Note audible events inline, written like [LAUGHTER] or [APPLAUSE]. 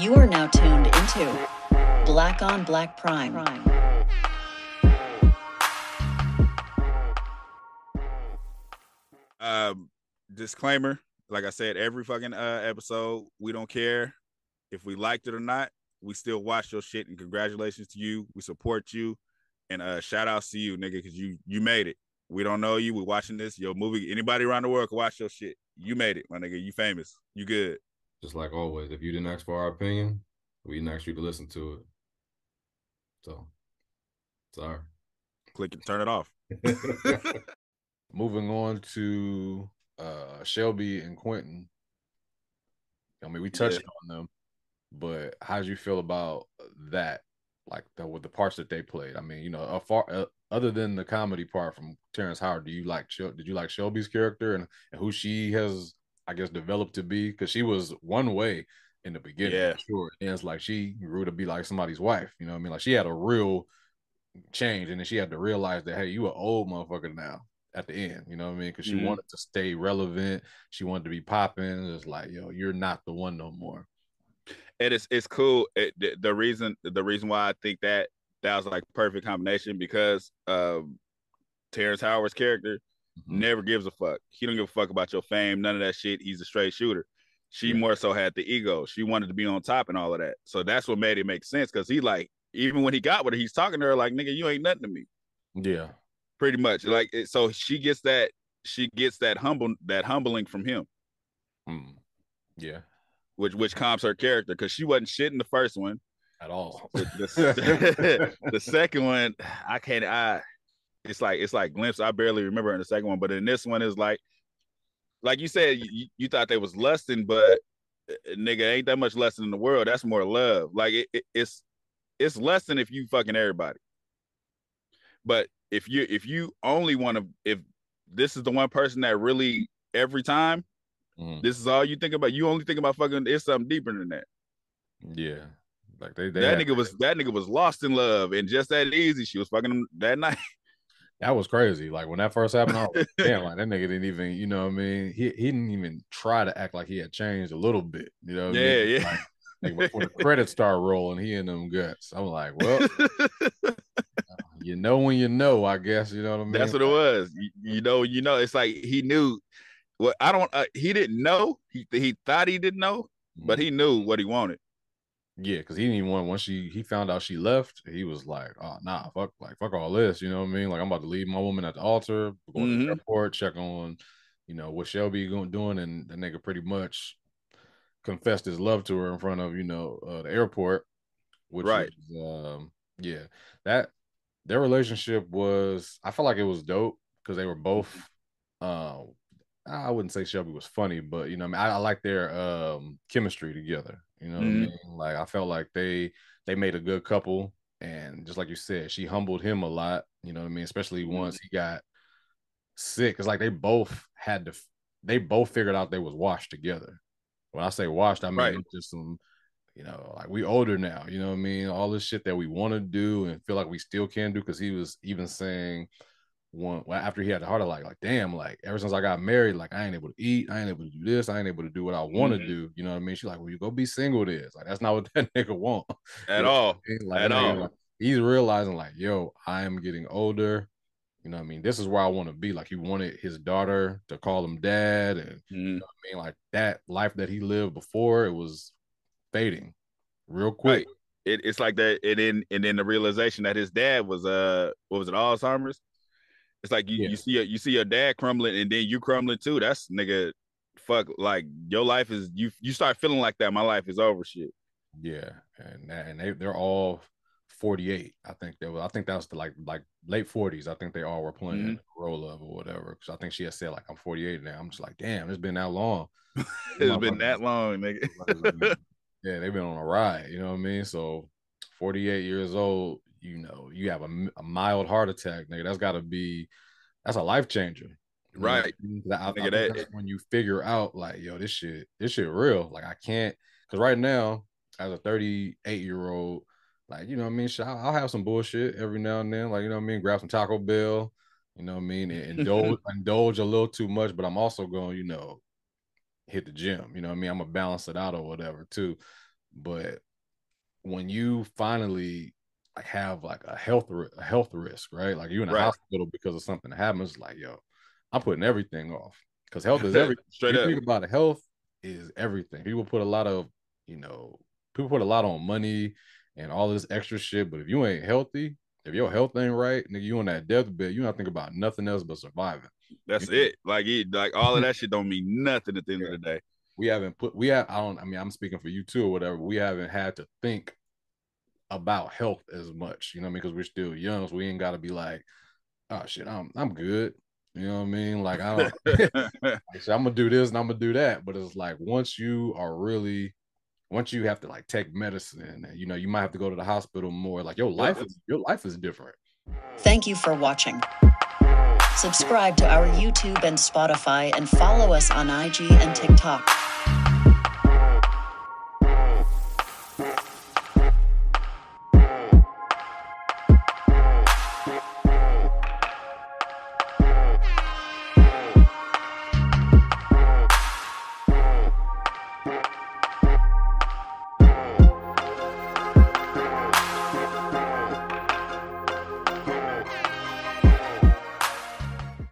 You are now tuned into Black on Black Prime. Um, disclaimer: like I said, every fucking uh, episode, we don't care if we liked it or not. We still watch your shit, and congratulations to you. We support you, and uh, shout outs to you, nigga, because you you made it. We don't know you. We're watching this. Your movie. Anybody around the world can watch your shit. You made it, my nigga. You famous. You good. Just like always, if you didn't ask for our opinion, we didn't ask you to listen to it. So, sorry. Click and turn it off. [LAUGHS] Moving on to uh Shelby and Quentin. I mean, we touched Yeah. on them, but how did you feel about that? Like the with the parts that they played. I mean, you know, a far uh, other than the comedy part from Terrence Howard, do you like did you like Shelby's character and, and who she has, I guess, developed to be? Because she was one way in the beginning, Yeah. sure. And it's like she grew to be like somebody's wife. You know what I mean? Like she had a real change, and then she had to realize that hey, you an old motherfucker now at the end. You know what I mean? Because she Mhm. wanted to stay relevant. She wanted to be popping. It's like, yo, you're not the one no more. and it's it's cool. It, the, the reason the reason why I think that that was like perfect combination because um Terrence Howard's character Mhm. never gives a fuck. He don't give a fuck about your fame, none of that shit. He's a straight shooter. She Yeah. more so had the ego. She wanted to be on top and all of that. So that's what made it make sense because he like even when he got with her, he's talking to her like nigga, you ain't nothing to me. Yeah. Pretty much like so she gets that she gets that humble that humbling from him. Mm. Yeah. Which which comps her character because she wasn't shit in the first one. At all. the, the, [LAUGHS] [LAUGHS] the second one, I can't. I it's like it's like glimpse. I barely remember in the second one, but in this one is like, like you said, you, you thought they was lusting, but uh, nigga, ain't that much lusting in the world. That's more love. Like it, it, it's it's less than if you fucking everybody. But if you if you only want to, if this is the one person that really every time, Mhm. this is all you think about. You only think about fucking. It's something deeper than that. Yeah. Like they, they that nigga was that nigga was lost in love and just that easy. She was fucking him that [LAUGHS] night. That was crazy. Like when that first happened, I was like, damn, [LAUGHS] like that nigga didn't even, you know what I mean? He he didn't even try to act like he had changed a little bit. You know what I Yeah, mean? yeah. Like, like before the [LAUGHS] credits start rolling, he in them guts. I'm like, well, [LAUGHS] you know when you know, I guess. You know what I mean? That's what it was. You, you know, you know, it's like he knew. Well, I don't. Uh, he didn't know. He he thought he didn't know, but he knew what he wanted. Yeah, because he didn't even want once she he found out she left, he was like, Oh nah, fuck like fuck all this, you know what I mean? Like I'm about to leave my woman at the altar, go to the Mhm. airport, check on, you know, what Shelby going doing, and the nigga pretty much confessed his love to her in front of, you know, uh, the airport. Which Right. was, um yeah, that their relationship was I felt like it was dope because they were both uh I wouldn't say Shelby was funny, but you know, I mean, I, I like their um chemistry together. You know, what I mean? like I felt like they they made a good couple, and just like you said, she humbled him a lot. You know, what I mean, especially once he got sick. It's like they both had to, they both figured out they was washed together. When I say washed, I mean Right. just some, you know, like we older now. You know what I mean? All this shit that we want to do and feel like we still can do. Because he was even saying one well, after he had the heart attack, like, damn, like ever since I got married, like I ain't able to eat, I ain't able to do this, I ain't able to do what I want to Mhm. do. You know what I mean? She's like, well, you go be single. This like that's not what [LAUGHS] that nigga want At You know all. I mean? Like, At all. like, he's realizing like, yo, I am getting older. You know what I mean? This is where I want to be. Like he wanted his daughter to call him dad, and Mhm. I mean, like that life that he lived before, it was fading real quick. Right. It, it's like that, and then and then the realization that his dad was uh what was it Alzheimer's? It's like you, Yeah. you see your, you see your dad crumbling, and then you crumbling too. That's nigga, fuck. Like your life is you you start feeling like that. My life is over. Shit. Yeah, and and they they're all 48. I think they were. I think that was the like like late 40s. I think they all were playing Mhm. the role of or whatever. Because I think she had said like I'm 48 now. I'm just like, damn, it's been that long. [LAUGHS] It's been that long, nigga. [LAUGHS] yeah, they've been on a ride. You know what I mean? So 48 years old, you know, you have a mild heart attack, nigga. That's got to be that's a life changer. You know I Right. I, that- when you figure out like, yo, this shit, this shit real. Like I can't, because right now, as a 38 year old, like you know what I mean, I'll, have some bullshit every now and then, like you know what I mean, grab some Taco Bell, you know what I mean, and indulge [LAUGHS] indulge a little too much, but I'm also going, you know, hit the gym. You know what I mean? I'm gonna balance it out or whatever too. but when you finally like have like a health a health risk, right? Like you in the right. hospital because of something that happens, like yo, I'm putting everything off because health is [LAUGHS] everything. Straight you up. think about it, health is everything. People put a lot of, you know, people put a lot on money and all this extra shit, but if you ain't healthy, if your health ain't right, nigga, you on that deathbed, you not think about nothing else but surviving. That's you it. Like it, like all of that shit don't mean nothing at the end yeah. of the day. We haven't put we have I don't I mean I'm speaking for you too or whatever. We haven't had to think about health as much, you know, because we're still young, so we ain't gotta be like, oh shit, I'm I'm good. You know what I mean? Like I don't [LAUGHS] like, so I'm gonna do this and I'm gonna do that. But it's like once you are really once you have to like take medicine you know you might have to go to the hospital more, like your life is your life is different. Thank you for watching. Subscribe to our YouTube and Spotify and follow us on IG and TikTok.